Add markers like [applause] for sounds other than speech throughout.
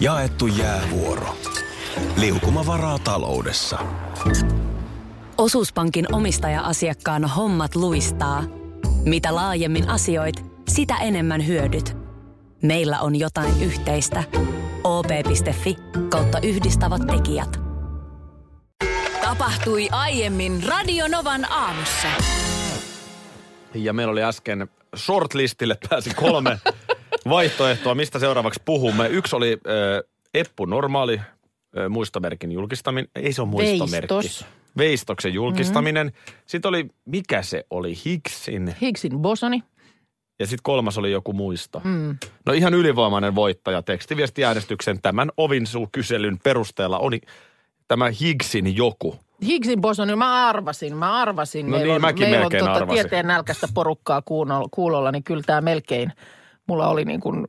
Jaettu jäävuoro. Liukuma varaa taloudessa. Osuuspankin omistaja-asiakkaan hommat luistaa. Mitä laajemmin asioit, sitä enemmän hyödyt. Meillä on jotain yhteistä. op.fi kautta yhdistävät tekijät. Tapahtui aiemmin Radionovan aamussa. Ja meillä oli äsken shortlistille pääsi kolme [laughs] vaihtoehtoa, mistä seuraavaksi puhumme. Yksi oli äh, Eppu Normaali äh, muistomerkin julkistaminen. Ei se ole muistomerkki. Veistos. Veistoksen julkistaminen. Mm-hmm. Sitten oli, mikä se oli, Higgsin. Higgsin bosoni. Ja sitten kolmas oli joku muisto. Mm. No ihan ylivoimainen voittaja tekstiviestiäänestyksen tämän ovinsul-kyselyn perusteella oli tämä Higgsin joku. Higgsin bosoni, mä arvasin, mä arvasin. No meillä niin, on, mäkin meillä melkein on tuota arvasin. tieteen nälkäistä porukkaa kuulolla, kuulolla, niin kyllä tämä melkein, mulla oli niin kuin,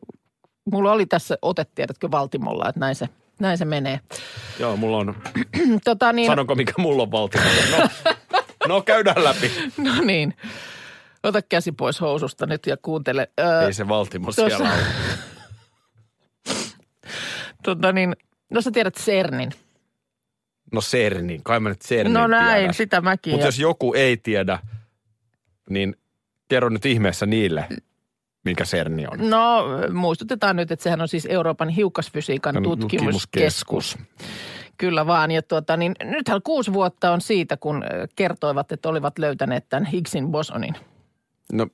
mulla oli tässä ote, tiedätkö, Valtimolla, että näin se, näin se menee. Joo, mulla on, [clears throat] tota niin, sanonko mikä mulla on valtimolla. No, no käydään läpi. [laughs] no niin, ota käsi pois housusta nyt ja kuuntele. Öö, Ei se valtimo tuossa- siellä ole. [laughs] tota niin, no sä tiedät CERNin. No Cernin, kai mä nyt Cernin no näin, tiedän. sitä mäkin. Mutta jos joku ei tiedä, niin kerro nyt ihmeessä niille, mikä CERNi on. No muistutetaan nyt, että sehän on siis Euroopan hiukkasfysiikan No, tutkimuskeskus. Kyllä vaan. Ja tuota, niin nythän kuusi vuotta on siitä, kun kertoivat, että olivat löytäneet tämän Higgsin bosonin. No,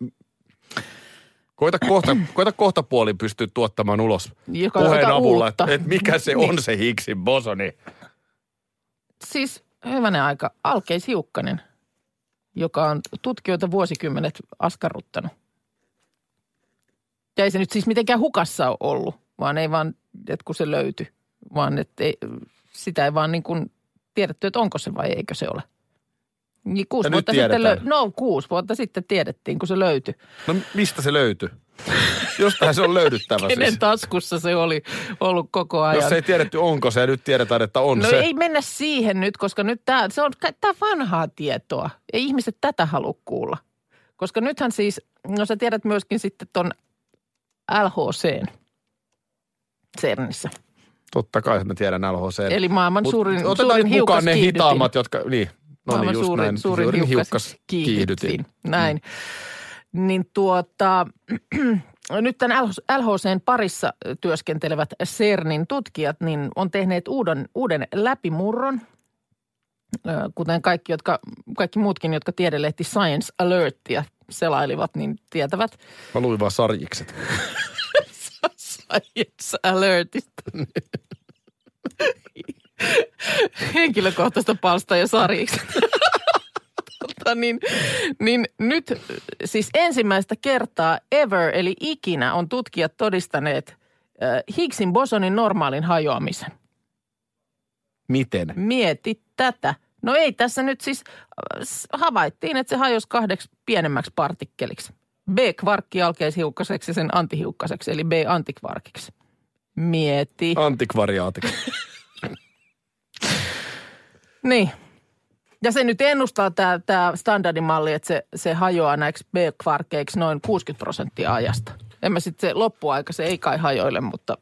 koita kohta, koita kohta puoli pystyä tuottamaan ulos Joka- puheen avulla, uutta. että, että mikä se Niin. on se Higgsin bosoni. Siis hyvänen aika, alkeishiukkanen, joka on tutkijoita vuosikymmenet askarruttanut. Ja ei se nyt siis mitenkään hukassa ole ollut, vaan ei vaan, että kun se löytyi, vaan että ei, sitä ei vaan niin kuin tiedetty, että onko se vai eikö se ole. Niin kuusi Ja vuotta sitten, lö- no kuusi vuotta sitten tiedettiin, kun se löytyi. No mistä se löytyi? Jostain se on löydyttävä [laughs] Kenen siis. taskussa se oli ollut koko ajan. Jos ei tiedetty onko se ja nyt tiedetään, että on No se. ei mennä siihen nyt, koska nyt tämä, se on tämä vanhaa tietoa. Ei ihmiset tätä halua kuulla. Koska nythän siis, no sä tiedät myöskin sitten ton LHCn CERNissä. Totta kai mä tiedän LHC. Eli maailman Mut suurin, Otetaan suurin nyt mukaan ne hitaammat, jotka, niin. No niin, maailman just suurin, näin. suurin, Suurin hiukkaskiihdytin. hiukkaskiihdytin. Näin. Niin tuota, [clears throat] nyt tämän LHCn parissa työskentelevät CERNin tutkijat niin on tehneet uuden, uuden läpimurron, kuten kaikki, jotka, kaikki muutkin, jotka tiedelehti Science Alertia selailivat, niin tietävät Mä luin vaan sarjikset. Science Alertista. Henkilökohtaista palsta ja sarjiksi. tota, niin, niin nyt siis ensimmäistä kertaa ever, eli ikinä on tutkijat todistaneet äh, Higgsin bosonin normaalin hajoamisen. Miten? Mieti tätä. No ei tässä nyt siis äh, havaittiin, että se hajosi kahdeksi pienemmäksi partikkeliksi. B-kvarkki alkeishiukkaseksi ja sen antihiukkaseksi, eli B-antikvarkiksi. Mieti. Antikvariaatiksi. [laughs] Niin. Ja se nyt ennustaa tämä, tämä standardimalli, että se, se hajoaa näiksi B-kvarkeiksi noin 60 prosenttia ajasta. En mä sitten se loppuaika, se ei kai hajoile, mutta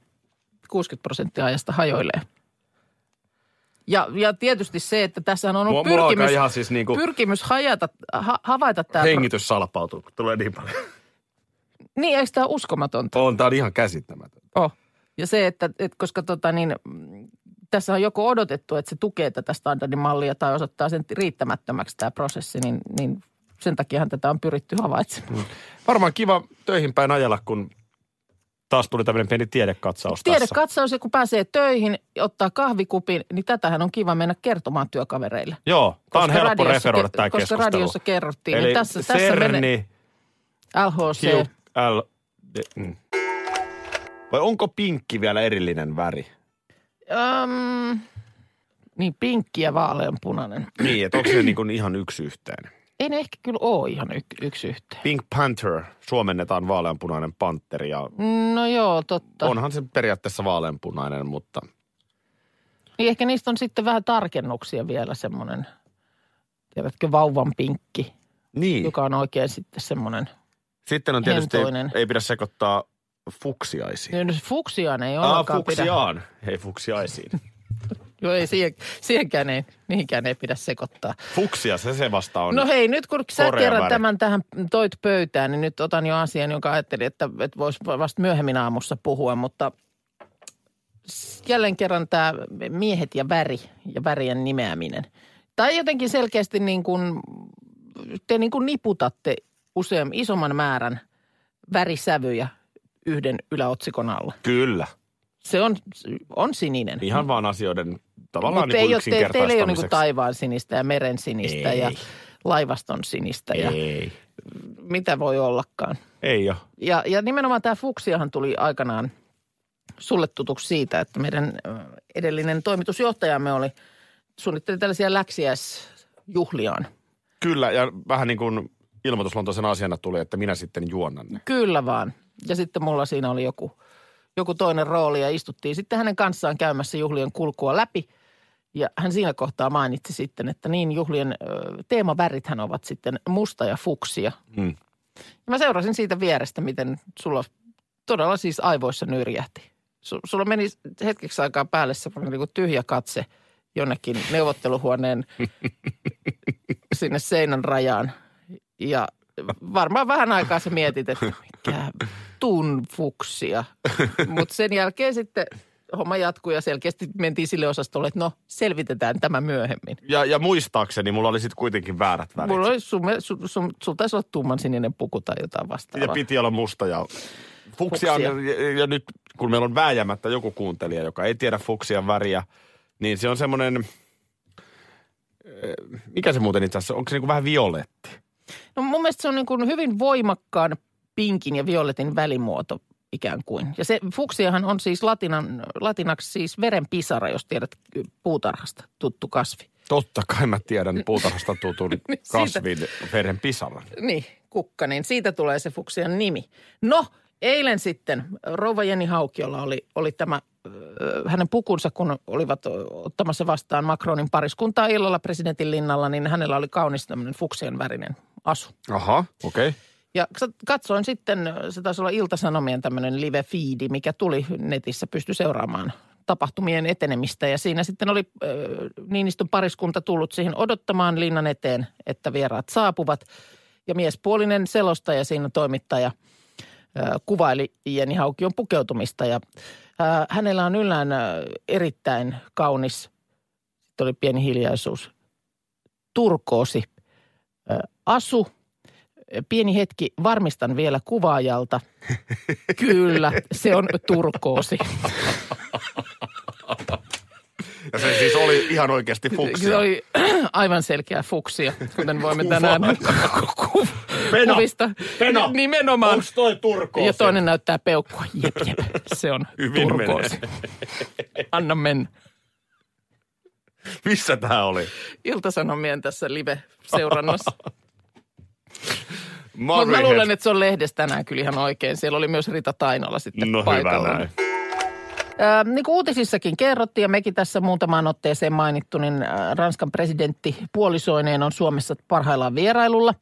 60 prosenttia ajasta hajoilee. Ja, ja tietysti se, että tässä on ollut mulla pyrkimys, ihan siis niinku- pyrkimys hajata, ha, havaita tämä. Hengitys salpautuu, kun tulee niin paljon. Niin, eikö tämä uskomatonta? On, tää on ihan käsittämätön. Oh. Ja se, että, että koska tota niin, mm, tässä on joko odotettu, että se tukee tätä standardimallia tai osoittaa sen riittämättömäksi tämä prosessi, niin, niin sen takiahan tätä on pyritty havaitsemaan. Varmaan kiva töihin päin ajella, kun taas tuli tämmöinen pieni tiedekatsaus tässä. Tiedekatsaus, ja kun pääsee töihin, ottaa kahvikupin, niin tätähän on kiva mennä kertomaan työkavereille. Joo, tämä on helppo referoida tämä koska keskustelu. radiossa kerrottiin, Eli niin tässä- tässä CERNi, menee- LHC. Hiu, L, mm. Vai onko pinkki vielä erillinen väri? Öm, niin pinkki ja vaaleanpunainen. Niin, että onko se niin kuin ihan yksi yhteen? Ei ne ehkä kyllä ole ihan y- yksi yhteen. Pink Panther, suomennetaan vaaleanpunainen pantteri ja No joo, totta. onhan se periaatteessa vaaleanpunainen, mutta Niin ehkä niistä on sitten vähän tarkennuksia vielä semmoinen, tiedätkö, vauvan pinkki, niin. joka on oikein sitten semmoinen. Sitten on tietysti, hentoinen. ei pidä sekoittaa fuksiaisiin. Niin, fuksiaan ei Ah, ollenkaan pidä. fuksiaan, ei fuksiaisiin. [laughs] Joo, ei siihen, siihenkään ei, niinkään ei pidä sekoittaa. Fuksia, se se vasta on. No hei, nyt kun sä kerran väri. tämän tähän toit pöytään, niin nyt otan jo asian, jonka ajattelin, että, että voisi vasta myöhemmin aamussa puhua, mutta jälleen kerran tämä miehet ja väri ja värien nimeäminen. Tai jotenkin selkeästi niin kuin, te niin kuin niputatte usean isomman määrän värisävyjä yhden yläotsikon alla. Kyllä. Se on, on sininen. Ihan vaan asioiden tavallaan Mutta niin ei ole, te, teillä ei ole niin taivaan sinistä ja meren sinistä ja Ei. laivaston sinistä ja Ei. mitä voi ollakaan. Ei ole. Ja, ja nimenomaan tämä fuksiahan tuli aikanaan sulle tutuksi siitä, että meidän edellinen toimitusjohtajamme oli suunnitteli tällaisia läksiäisjuhliaan. Kyllä, ja vähän niin kuin ilmoitusluontoisen asiana tuli, että minä sitten juonnan ne. Kyllä vaan. Ja sitten mulla siinä oli joku, joku toinen rooli ja istuttiin sitten hänen kanssaan käymässä juhlien kulkua läpi. Ja hän siinä kohtaa mainitsi sitten, että niin juhlien teemavärithän ovat sitten musta ja fuksia. Mm. Ja mä seurasin siitä vierestä, miten sulla todella siis aivoissa nyrjähti. Su, sulla meni hetkeksi aikaa päälle semmoinen niin kuin tyhjä katse jonnekin neuvotteluhuoneen [laughs] sinne seinän rajaan. Ja varmaan vähän aikaa sä mietit, että mikä tunfuksia. Mutta sen jälkeen sitten homma jatkui ja selkeästi mentiin sille osastolle, että no selvitetään tämä myöhemmin. Ja, ja muistaakseni mulla oli sitten kuitenkin väärät värit. Mulla oli, sun, sun, sun, sun taisi olla tumman sininen puku tai jotain Ja vastaavaa. piti olla musta ja fuksia on, Fuksia. ja, ja nyt kun meillä on vääjäämättä joku kuuntelija, joka ei tiedä fuksian väriä, niin se on semmoinen, eh, mikä se muuten itse asiassa, onko se niin kuin vähän violetti? No mun mielestä se on niin kuin hyvin voimakkaan pinkin ja violetin välimuoto ikään kuin. Ja se fuksiahan on siis latinan, latinaksi siis verenpisara, jos tiedät puutarhasta tuttu kasvi. Totta kai mä tiedän puutarhasta tutun [laughs] Siitä- kasvin veren pisaran. Niin, kukka, niin siitä tulee se fuksian nimi. No, eilen sitten rouva Jenni Haukiolla oli, oli tämä ö, hänen pukunsa, kun olivat ottamassa vastaan Macronin pariskuntaa illalla presidentin linnalla, niin hänellä oli kaunis tämmöinen fuksian värinen asu. Aha, okei. Okay. Ja katsoin sitten, se taisi olla Ilta-Sanomien tämmöinen live-fiidi, mikä tuli netissä, pystyi seuraamaan tapahtumien etenemistä. Ja siinä sitten oli äh, Niinistön pariskunta tullut siihen odottamaan linnan eteen, että vieraat saapuvat. Ja miespuolinen selostaja siinä toimittaja äh, kuvaili Jenni Haukion pukeutumista. Ja äh, hänellä on yllään äh, erittäin kaunis, sitten oli pieni hiljaisuus, turkoosi äh, asu – pieni hetki, varmistan vielä kuvaajalta. [laughs] Kyllä, se on turkoosi. Ja se siis oli ihan oikeasti fuksia. Se oli [clears throat] aivan selkeä fuksia, kuten voimme tänään ku- Peno, kuvista. Peno, Nimenomaan. Onks toi turkoosi? Ja toinen näyttää peukkua. Jep, jep, se on Hyvin turkoosi. Anna mennä. Missä tää oli? Iltasanomien tässä live-seurannassa. [laughs] Mutta mä luulen, että se on lehdessä tänään kyllä ihan oikein. Siellä oli myös Rita Tainola sitten No paikalla. hyvä näin. Ää, niin kuin uutisissakin kerrottiin ja mekin tässä muutamaan otteeseen mainittu, niin Ranskan presidentti puolisoineen on Suomessa parhaillaan vierailulla.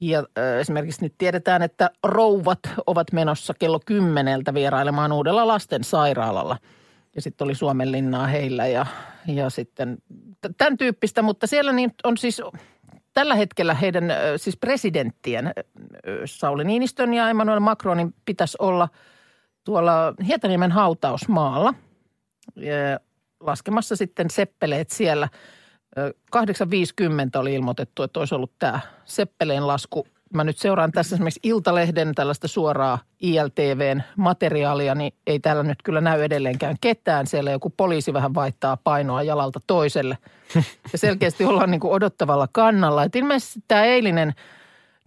Ja ää, esimerkiksi nyt tiedetään, että rouvat ovat menossa kello kymmeneltä vierailemaan uudella lastensairaalalla. Ja sitten oli Suomenlinnaa heillä ja, ja sitten tämän tyyppistä, mutta siellä niin on siis tällä hetkellä heidän siis presidenttien Sauli Niinistön ja Emmanuel Macronin pitäisi olla tuolla Hietaniemen hautausmaalla laskemassa sitten seppeleet siellä. Ö, 8.50 oli ilmoitettu, että olisi ollut tämä seppeleen lasku. Mä nyt seuraan tässä esimerkiksi Iltalehden tällaista suoraa ILTVn materiaalia, niin ei täällä nyt kyllä näy edelleenkään ketään. Siellä joku poliisi vähän vaihtaa painoa jalalta toiselle. Ja selkeästi ollaan niin kuin odottavalla kannalla. Et ilmeisesti tämä eilinen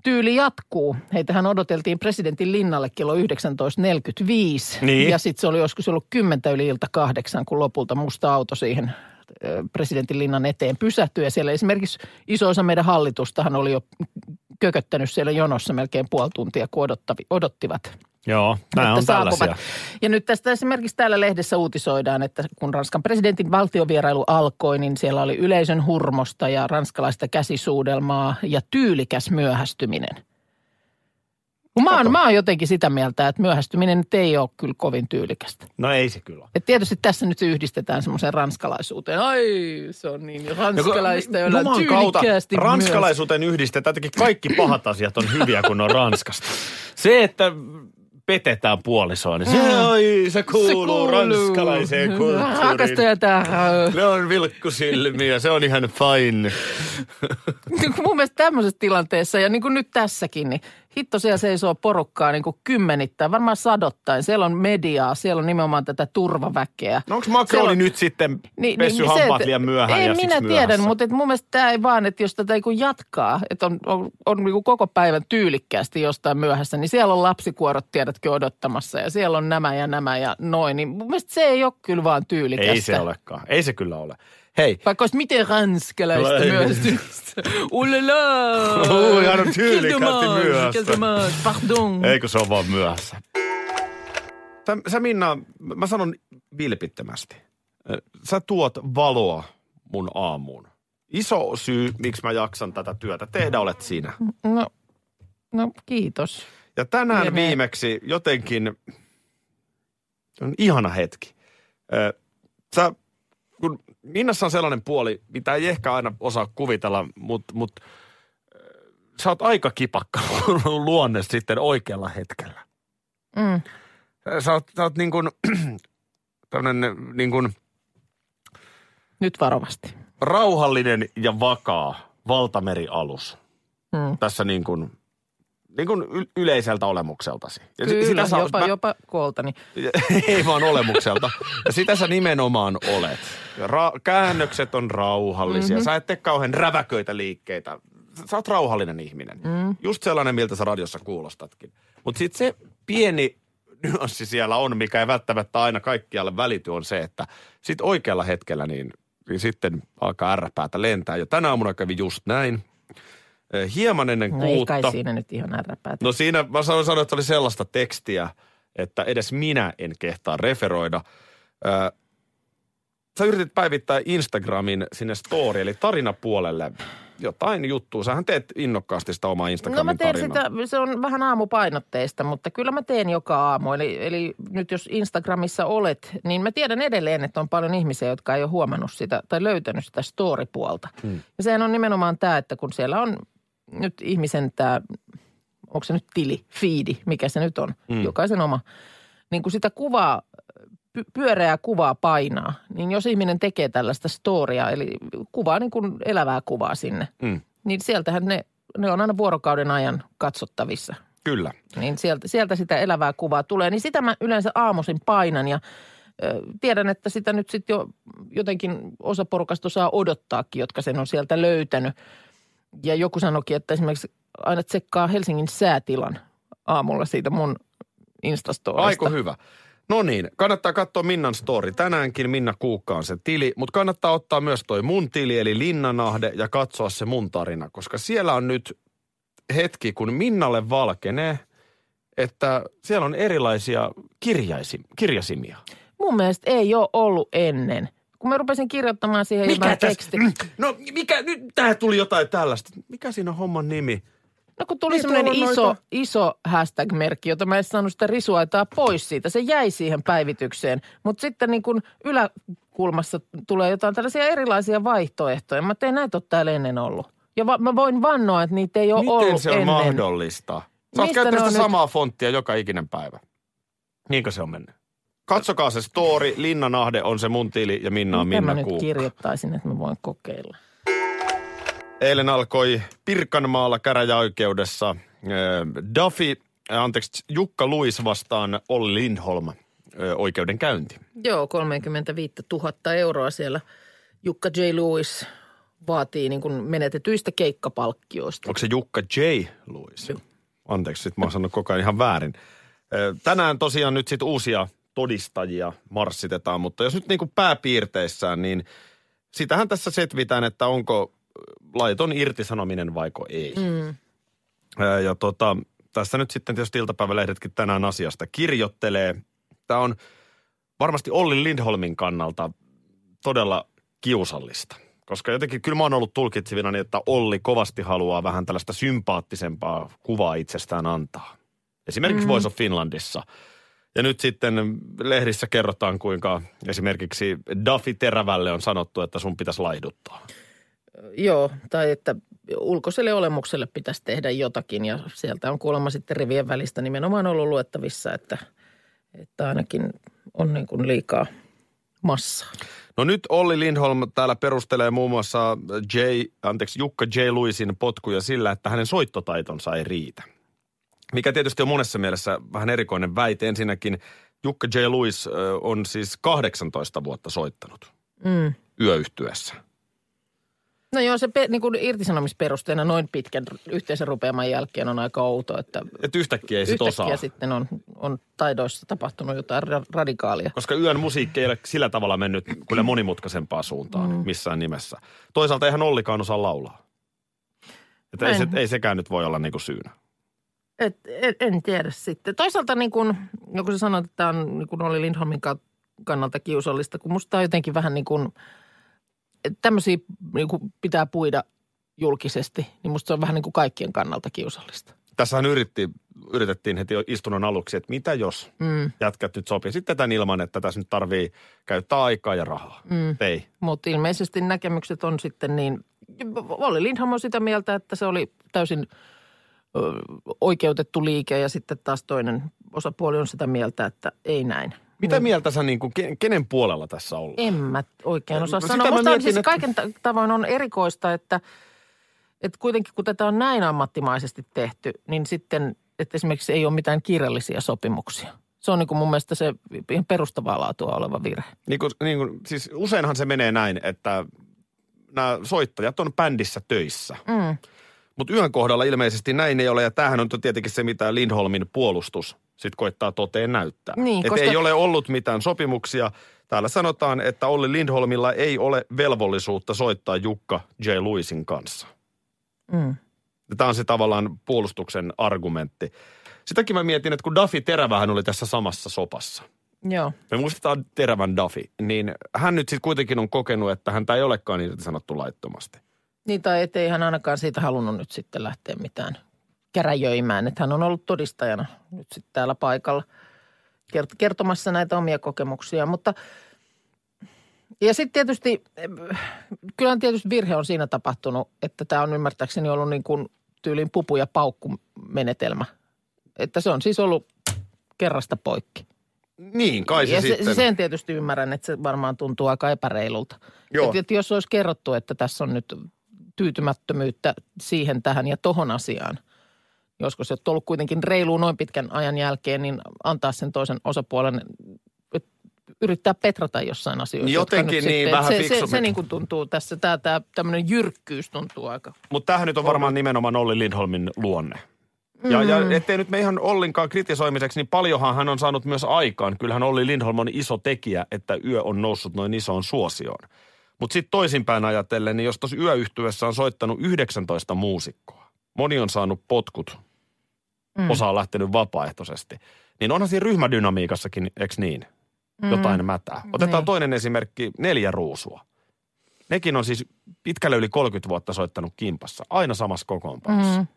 tyyli jatkuu. Heitähän odoteltiin presidentin linnalle kello 19.45. Niin. Ja sitten se oli joskus ollut kymmentä yli ilta kahdeksan, kun lopulta musta auto siihen presidentin linnan eteen pysähtyi. Ja siellä esimerkiksi iso osa meidän hallitustahan oli jo kököttänyt siellä jonossa melkein puoli tuntia, kun odottavi, odottivat Joo, nämä on tällaisia. Ja nyt tästä esimerkiksi täällä lehdessä uutisoidaan, että kun Ranskan presidentin valtiovierailu alkoi, niin siellä oli yleisön hurmosta ja ranskalaista käsisuudelmaa ja tyylikäs myöhästyminen. Mä oon, mä oon jotenkin sitä mieltä, että myöhästyminen nyt ei ole kyllä kovin tyylikästä. No ei se kyllä. Et tietysti tässä nyt se yhdistetään semmoiseen ranskalaisuuteen. Ai, se on niin ranskalaista, jolla on Jumalan kautta tyylikkäästi ranskalaisuuteen yhdistetään jotenkin kaikki pahat asiat on hyviä, kun on Ranskasta. Se, että petetään puolisoa, niin se, oi, se kuuluu, Mm. Se kuuluu. ranskalaiseen kulttuuriin. Ne on vilkkusilmiä, se on ihan fine. [laughs] Niin mun mielestä tämmöisessä tilanteessa ja niin kuin nyt tässäkin, niin hitto siellä seisoo porukkaa niin kuin kymmenittäin, varmaan sadottain. Siellä on mediaa, siellä on nimenomaan tätä turvaväkeä. No onko Macroni on- nyt sitten Niin, pessy niin hampaat liian myöhään Ei ja minä tiedän, myöhässä? mutta et mun mielestä tämä ei vaan, että jos tätä ei kun jatkaa, että on, on, on niin kuin koko päivän tyylikkäästi jostain myöhässä, niin siellä on lapsikuorot tiedätkö odottamassa ja siellä on nämä ja nämä ja noin. Niin mun mielestä se ei ole kyllä vaan tyylikästä. Ei se olekaan, ei se kyllä ole. Hei, Vaikka olisi miten ranskalaista myöhästymistä. [laughs] Ulala! Ui, hän on tyylikkästi Quel myöhässä. Pardon. eikö se ole vaan myöhässä? Sä, sä Minna, mä sanon vilpittömästi. Sä tuot valoa mun aamuun. Iso syy, miksi mä jaksan tätä työtä tehdä, olet sinä. No, no kiitos. Ja tänään Lienee. viimeksi jotenkin, on ihana hetki. Sä, kun Minnassa on sellainen puoli, mitä ei ehkä aina osaa kuvitella, mutta mut, ö, sä oot aika kipakka [laughs] luonne sitten oikealla hetkellä. Mm. Sä oot, sä oot niin kuin, [clears throat] tämmönen niin kuin Nyt varovasti. rauhallinen ja vakaa valtamerialus. Mm. Tässä niin kuin, niin kuin yleiseltä olemukseltasi. Ja Kyllä, sä- jopa, mä- jopa kooltani. [laughs] Ei vaan olemukselta. Ja sitä sä nimenomaan olet. Ra- käännökset on rauhallisia. Mm-hmm. Sä et tee kauhean räväköitä liikkeitä. Sä oot rauhallinen ihminen. Mm. Just sellainen, miltä sä radiossa kuulostatkin. Mutta sitten se pieni nyanssi siellä on, mikä ei välttämättä aina kaikkialle välity, on se, että sit oikealla hetkellä niin, niin sitten alkaa ärräpäätä lentää. Ja tänä aamuna kävi just näin. Hieman ennen No ei kuutta. kai siinä nyt ihan ärräpäätä. No siinä mä sanoin, että oli sellaista tekstiä, että edes minä en kehtaa referoida. Ö, sä yritit päivittää Instagramin sinne story, eli tarinapuolelle jotain juttua. Sähän teet innokkaasti sitä omaa No Instagramin mä teen tarinaa. sitä, se on vähän aamupainotteista, mutta kyllä mä teen joka aamu. Eli, eli nyt jos Instagramissa olet, niin mä tiedän edelleen, että on paljon ihmisiä, jotka ei ole huomannut sitä tai löytänyt sitä story-puolta. Hmm. Ja sehän on nimenomaan tämä, että kun siellä on nyt ihmisen tämä, onko se nyt tili, fiidi, mikä se nyt on, hmm. jokaisen oma, niin kun sitä kuvaa, py- pyöreää kuvaa painaa, niin jos ihminen tekee tällaista storia, eli kuvaa niin kuin elävää kuvaa sinne, Mm, niin sieltähän ne, ne on aina vuorokauden ajan katsottavissa. kyllä. Niin sieltä, sieltä sitä elävää kuvaa tulee. Niin sitä mä yleensä aamuisin painan ja ö, tiedän, että sitä nyt sitten jo jotenkin osa porukasta osaa odottaakin, jotka sen on sieltä löytänyt. Ja joku sanoikin, että esimerkiksi aina tsekkaa Helsingin säätilan aamulla siitä mun Instastorista. Aiko hyvä. No niin, kannattaa katsoa Minnan story. Tänäänkin Minna Kuukka on se tili, mutta kannattaa ottaa myös toi mun tili, eli Linnanahde, ja katsoa se mun tarina, koska siellä on nyt hetki, kun Minnalle valkenee, että siellä on erilaisia kirjaisi, kirjasimia. Mun mielestä ei ole ollut ennen. Kun mä rupesin kirjoittamaan siihen jotain tekstiä. No mikä, nyt tää tuli jotain tällaista. Mikä siinä on homman nimi? No kun tuli Niin, semmoinen iso, noita- iso hashtag-merkki, jota mä en saanut sitä risuaitaa pois siitä. Se jäi siihen päivitykseen. Mutta sitten niin kun yläkulmassa tulee jotain tällaisia erilaisia vaihtoehtoja. Mä tein näitä ole täällä ennen ollut. Ja va- mä voin vannoa, että niitä ei ole Miten ollut se on ennen. mahdollista? Sä oot käyttänyt samaa fonttia joka ikinen päivä. Niinkö se on mennyt? Katsokaa se story. Linna Nahde on se mun tili ja Minna on Mitä Minna mä nyt Kuukka. kirjoittaisin, että mä voin kokeilla. Eilen alkoi Pirkanmaalla käräjäoikeudessa äh, Duffy, äh, anteeksi, Jukka Luis vastaan Olli Lindholm äh, oikeudenkäynti. Joo, 35 000 euroa siellä Jukka J. Lewis vaatii niin kuin menetetyistä keikkapalkkioista. Onko se Jukka J. Luis? Anteeksi, sit mä oon sanonut koko ajan ihan väärin. Tänään tosiaan nyt sit uusia todistajia marssitetaan, mutta jos nyt niin kuin pääpiirteissään, niin sitähän tässä setvitään, että onko laiton irtisanominen vaiko ei. Mm. Ja tota, tässä nyt sitten tietysti iltapäivälehdetkin tänään asiasta kirjoittelee. Tämä on varmasti Olli Lindholmin kannalta todella kiusallista. Koska jotenkin kyllä mä oon ollut tulkitsevina niin, että Olli kovasti haluaa vähän tällaista sympaattisempaa kuvaa itsestään antaa. Esimerkiksi mm. Voice of Finlandissa. Ja nyt sitten lehdissä kerrotaan, kuinka esimerkiksi Duffy Terävälle on sanottu, että sun pitäisi laihduttaa. Joo, tai että ulkoiselle olemukselle pitäisi tehdä jotakin ja sieltä on kuulemma sitten rivien välistä nimenomaan ollut luettavissa, että, että ainakin on niin kuin liikaa massaa. No nyt Olli Lindholm täällä perustelee muun muassa J, anteeksi, Jukka J. Luisin potkuja sillä, että hänen soittotaitonsa ei riitä. Mikä tietysti on monessa mielessä vähän erikoinen väite. Ensinnäkin Jukka J. Lewis on siis 18 vuotta soittanut mm. yöyhtyessä. No joo, se pe, niin kuin irtisanomisperusteena noin pitkän yhteisen rupeaman jälkeen on aika outo, että Et yhtäkkiä ei sit yhtäkkiä osaa. sitten on, on taidoissa tapahtunut jotain ra- radikaalia. Koska yön musiikki ei ole sillä tavalla mennyt kyllä monimutkaisempaa suuntaan mm. missään nimessä. Toisaalta eihän Ollikaan osaa laulaa. Että ei, se, ei sekään nyt voi olla niinku syynä. Et, en, en tiedä sitten. Toisaalta niin kuin, no kun sä sanoit, että tämä on niin kuin oli Lindholmin ka- kannalta kiusallista, kun musta on jotenkin vähän niin kuin, että tämmöisiä niin kuin pitää puida julkisesti, niin musta se on vähän niin kuin kaikkien kannalta kiusallista. Tässähän yritti, yritettiin heti istunnon aluksi, että mitä jos mm. jätkät nyt sopii sitten tämän ilman, että tässä nyt tarvii käyttää aikaa ja rahaa. Mm. Ei. Mutta ilmeisesti näkemykset on sitten niin, Olli Lindholm on sitä mieltä, että se oli täysin oikeutettu liike ja sitten taas toinen osapuoli on sitä mieltä, että ei näin. Mitä mieltä sä niin kuin, kenen puolella tässä ollaan? En mä oikein osaa No sanoa. Musta mietin, siis että- kaiken ta- tavoin on erikoista, että, että kuitenkin kun tätä on näin ammattimaisesti tehty, niin sitten, että esimerkiksi ei ole mitään kirjallisia sopimuksia. Se on niin kuin mun mielestä se ihan perustavaa laatua oleva virhe. Niin kuin, niin kuin, siis useinhan se menee näin, että nämä soittajat on bändissä töissä. Mm. Mutta yön kohdalla ilmeisesti näin ei ole, ja tämähän on tietenkin se, mitä Lindholmin puolustus sitten koittaa toteen näyttää. Niin, että koska- ei ole ollut mitään sopimuksia. Täällä sanotaan, että Olli Lindholmilla ei ole velvollisuutta soittaa Jukka J. Lewisin kanssa. Mm. Tämä on se tavallaan puolustuksen argumentti. Sitäkin mä mietin, että kun Duffy Terävähän oli tässä samassa sopassa. Joo. Me muistetaan Terävän Duffy, niin hän nyt sitten kuitenkin on kokenut, että häntä ei olekaan irtisanottu laittomasti. Niin tai ettei hän ainakaan siitä halunnut nyt sitten lähteä mitään käräjöimään. Että hän on ollut todistajana nyt sitten täällä paikalla kert- kertomassa näitä omia kokemuksia. Mutta ja sitten tietysti, kyllähän tietysti virhe on siinä tapahtunut, että tämä on ymmärtääkseni ollut niin kuin tyylin pupu- ja paukkumenetelmä. Että se on siis ollut kerrasta poikki. Niin, kai se ja sitten. sen tietysti ymmärrän, että se varmaan tuntuu aika epäreilulta. Joo. Et, et jos olisi kerrottu, että tässä on nyt tyytymättömyyttä siihen, tähän ja tohon asiaan, olisiko se ollut kuitenkin reilu noin pitkän ajan jälkeen, niin antaa sen toisen osapuolen yrittää petrata jossain asioissa. Jotenkin niin, sitten- vähän se, se, fiksummin. se, niin kuin tuntuu tässä, tämä, tämä tämmöinen jyrkkyys tuntuu aika. Mutta tämähän nyt on varmaan nimenomaan Olli Lindholmin luonne. Ja, ja Mm. ettei nyt me ihan Ollinkaan kritisoimiseksi, niin paljonhan hän on saanut myös aikaan. Kyllähän Olli Lindholm on iso tekijä, että yö on noussut noin isoon suosioon. Mutta sitten toisinpäin ajatellen, niin jos tuossa yöyhtyessä on soittanut 19 muusikkoa, moni on saanut potkut, mm. osa on lähtenyt vapaaehtoisesti, niin onhan siinä ryhmädynamiikassakin, eks niin, jotain mätää. Otetaan Niin. toinen esimerkki, neljä ruusua. Nekin on siis pitkälle yli 30 vuotta soittanut kimpassa, aina samassa kokoonpanossa. Mm.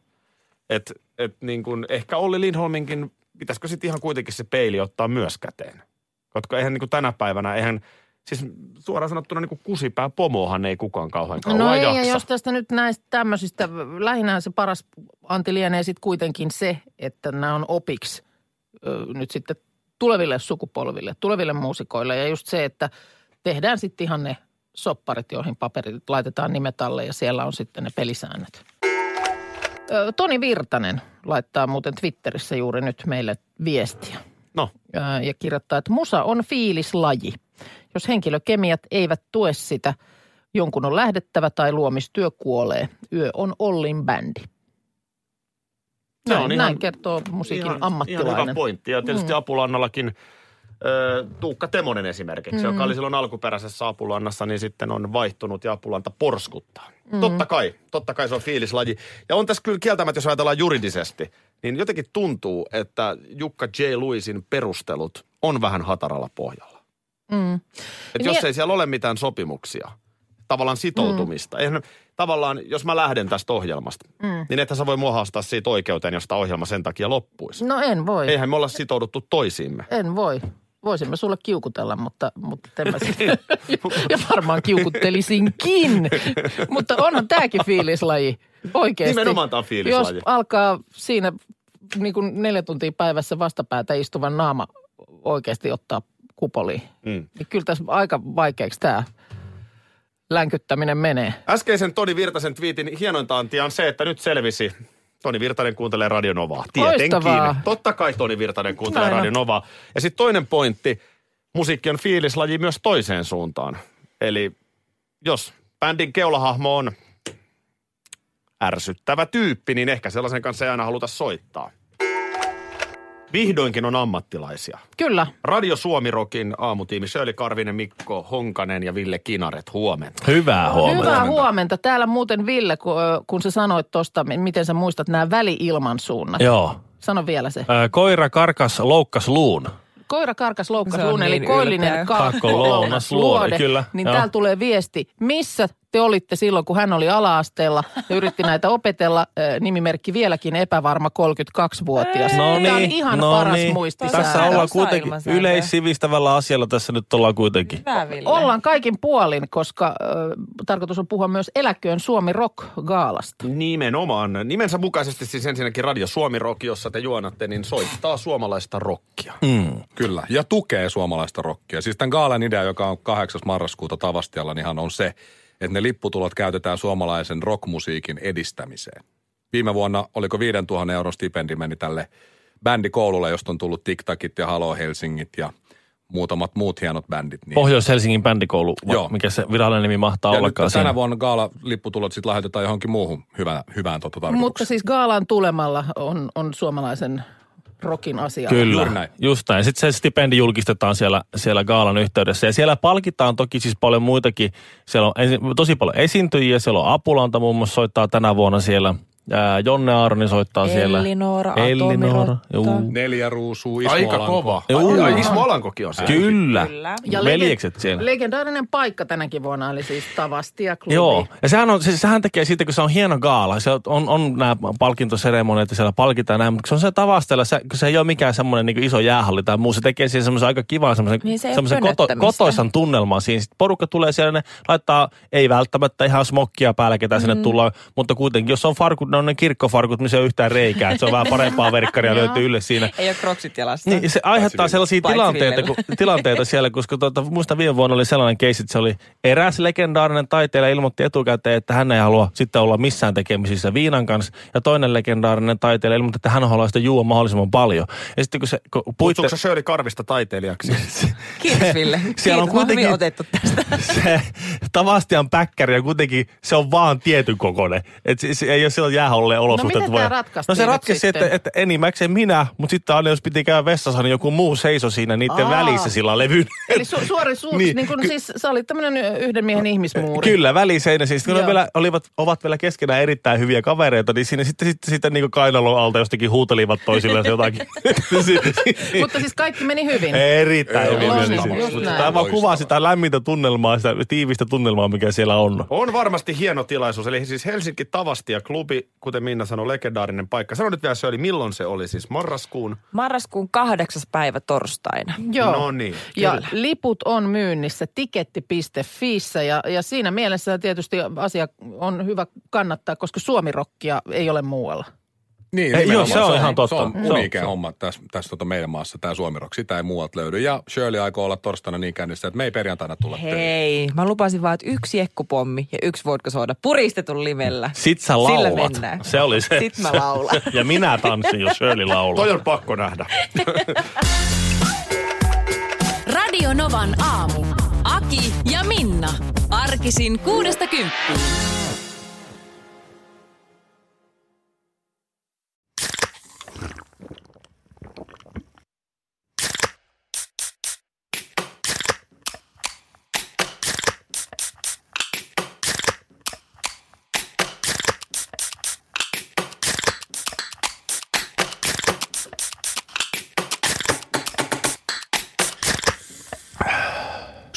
Et, et niin kuin, ehkä Olli Lindholminkin, pitäisikö sitten ihan kuitenkin se peili ottaa myös käteen? Koska eihän niin tänä päivänä, eihän, siis suoraan sanottuna niin kuin kusipää pomoahan ei kukaan kauhean kauan No ei, jaksa. ja jos tästä nyt näistä tämmöisistä, lähinnä se paras anti lienee sitten kuitenkin se, että nämä on opiksi ö, nyt sitten tuleville sukupolville, tuleville muusikoille. Ja just se, että tehdään sitten ihan ne sopparit, joihin paperit laitetaan nimet alle ja siellä on sitten ne pelisäännöt. Ö, Toni Virtanen laittaa muuten Twitterissä juuri nyt meille viestiä No, ää, ja kirjoittaa, että musa on fiilislaji. Jos henkilökemiat eivät tue sitä, jonkun on lähdettävä tai luomistyö kuolee. Yö on Ollin bändi. Se Näin, on ihan- näin kertoo musiikin ihan, ammattilainen. Ihan hyvä pointti. Ja tietysti mm. Apulannallakin ö, Tuukka Temonen esimerkiksi, mm. joka oli silloin alkuperäisessä Apulannassa, niin sitten on vaihtunut ja Apulanta porskuttaa. Mm. Totta kai, totta kai se on fiilislaji. Ja on tässä kyllä kieltämättä, jos ajatellaan juridisesti, niin jotenkin tuntuu, että Jukka J. Lewisin perustelut on vähän hataralla pohjalla. Mm. Et Niin jos ei siellä ole mitään sopimuksia, tavallaan sitoutumista. Mm. Eihän, tavallaan, jos mä lähden tästä ohjelmasta, mm. niin ethän sä voi mua haastaa siitä oikeuteen, josta ohjelma sen takia loppuisi. No en voi. Eihän me olla sitouduttu toisiimme. En voi. Voisimme sulle kiukutella, mutta, mutta en mä [laughs] [laughs] ja varmaan kiukuttelisinkin. [laughs] mutta onhan tämäkin fiilislaji. Oikeasti. Nimenomaan on fiilislaji. Jos alkaa siinä niin kuin neljä tuntia päivässä vastapäätä istuvan naama oikeasti ottaa kupoliin, Mm. niin kyllä tässä aika vaikeaksi tämä länkyttäminen menee. Äskeisen Toni Virtasen twiitin hienointa antia on se, että nyt selvisi. Toni Virtanen kuuntelee Radio Novaa. Tietenkin. Loistavaa. Totta kai Toni Virtanen kuuntelee Näin on. Radio Novaa. Ja sitten toinen pointti. Musiikki on fiilislaji myös toiseen suuntaan. Eli jos bändin keulahahmo on ärsyttävä tyyppi, niin ehkä sellaisen kanssa ei aina haluta soittaa. Vihdoinkin on ammattilaisia. Kyllä. Radio Suomi Rockin aamutiimi Shirley Karvinen, Mikko Honkanen ja Ville Kinaret. Huomenta. Hyvää huomenta. Hyvää huomenta. Täällä muuten Ville, kun, kun sä sanoit tuosta, miten sä muistat nämä väli-ilmansuunnat. Joo. Sano vielä se. Ö, Koira karkas loukkas luun. Koira karkas loukkas luun, eli niin koillinen ylpeä. kakko lounas luode, kyllä, Niin joo. täällä tulee viesti, missä te olitte silloin, kun hän oli ala-asteella ja yritti näitä opetella. Ö, Nimimerkki vieläkin epävarma 32-vuotias. No Tämä on niin, ihan no paras niin. muistisääntö. Tässä ollaan kuitenkin yleissivistävällä asialla tässä nyt ollaan kuitenkin. Hyvä, Ville. Ollaan kaikin puolin, koska ö, tarkoitus on puhua myös Eläköön Suomi Rock-gaalasta. Nimenomaan. Nimensä mukaisesti siis ensinnäkin Radio Suomi Rock, jossa te juonatte, niin soittaa suomalaista rockia. Mm. Kyllä, ja tukee suomalaista rockia. Siis tämän gaalan idea, joka on 8. marraskuuta Tavastialla, niin on se, että ne lipputulot käytetään suomalaisen rockmusiikin edistämiseen. Viime vuonna, oliko 5000 euron stipendi meni tälle bändikoululle, josta on tullut TikTakit ja Halo Helsingit ja muutamat muut hienot bändit. Niin Pohjois-Helsingin bändikoulu, Joo. mikä se virallinen nimi mahtaa ja nyt ollakaan siinä. tänä vuonna gaala-lipputulot sitten lähetetään johonkin muuhun hyvään, hyvään Mutta tarkoitukseen. siis gaalaan tulemalla on, on suomalaisen rockin asia. Kyllä, Juuri näin. just näin. Sitten se stipendi julkistetaan siellä, siellä gaalan yhteydessä. Ja siellä palkitaan toki siis paljon muitakin. Siellä on ensi, tosi paljon esiintyjiä. Siellä on Apulanta muun muassa soittaa tänä vuonna siellä. Ää, Jonne Aaroni soittaa siellä. Ellinora, Ellinora. Juu. Neljä ruusua, Ismo Aika Alanko. kova. Juu. Ai, Ismo Alankokin on siellä. Kyllä. Kyllä. Ja Veljekset siellä. Legendaarinen paikka tänäkin vuonna oli siis Tavastia klubi. Joo, ja sehän, on, se, sehän tekee siitä, kun se on hieno gaala. Se on, on, on nämä palkintoseremoniat ja siellä palkitaan näin, mutta se on se tavastella, se, kun se ei ole mikään semmoinen niin iso jäähalli tai muu. Se tekee siihen semmoisen aika kivan semmoisen, Niin se semmoisen koto, kotoisan tunnelman siinä. Sitten porukka tulee siellä, ne laittaa, ei välttämättä ihan smokkia päällä, ketä Mm. sinne tullaan, mutta kuitenkin, jos on farkut, ne on ne kirkkofarkut, se on yhtään reikää. Että se on vähän parempaa verkkaria [laughs] löytyy ylle siinä. Ei ole kroksit jalassa. Niin, se aiheuttaa Paitsi sellaisia Paitsi tilanteita, kun, tilanteita siellä, koska tuota, muista viime vuonna oli sellainen keissi, että se oli eräs legendaarinen taiteilija ilmoitti etukäteen, että hän ei halua sitten olla missään tekemisissä viinan kanssa. Ja toinen legendaarinen taiteilija ilmoitti, että hän haluaa sitä juua mahdollisimman paljon. Ja sitten kun se kun puitte, Kutsuuko se Shirley Karvista taiteilijaksi? [laughs] Kiitos Ville. Siellä on Kiitos, oon kuitenkin- otettu tästä. [laughs] se Tavastian päkkäri ja kuitenkin se on vaan tietyn kokoinen. Se, se ei ole silloin jääholleen olosuhteet. miten tää ratkaistiin No se nyt ratkaisi, että, että enimmäkseen minä, mutta sitten aina jos piti käydä vessassa, niin joku muu seisoi siinä niiden Aa. välissä sillä levyn. Eli su- suori suus, niin, Niin, kun, ky- siis sä olit tämmöinen yhden miehen ihmismuuri. Kyllä, väliseinä siis. Kun ne vielä, olivat, ovat vielä keskenään erittäin hyviä kavereita, niin siinä sitten, sitten, sitten niin kainalon alta jostakin huutelivat toisilleen [laughs] jotakin. [laughs] Mutta siis kaikki meni hyvin. erittäin hyvin. Tämä vaan kuvaa sitä lämmintä tunnelmaa, sitä tiivistä tunnelmaa, mikä siellä on. On varmasti hieno tilaisuus. Eli siis Helsinki Tavastia klubi, kuten Minna sanoi, legendaarinen paikka. Sano nyt vielä Shirley, milloin se oli siis? Marraskuun? Marraskuun kahdeksas päivä torstaina. Joo. No niin, Ja kyllä. liput on myynnissä tiketti.fiissä ja, ja siinä mielessä tietysti asia on hyvä kannattaa, koska suomirokkia ei ole muualla. Niin, Ei, joo, se on ihan totta. Se on Se on- uniikea se on. homma tässä, tässä tota meidän maassa, tämä Suomi Rock. Sitä ei muualta löydy. Ja Shirley aikoo olla torstaina niin käynnissä, että me ei perjantaina tulla töihin. Hei, mä lupasin vaan, että yksi ekkupommi ja yksi vodka sooda puristetun livellä. Sit sä Sillä laulat. mennään. Se oli se. Sit mä laulan. [laughs] ja minä tanssin, jos Shirley laulaa. Toi on pakko nähdä. [laughs] Radio Novan aamu. Aki ja Minna. Arkisin kuudesta kymppiin.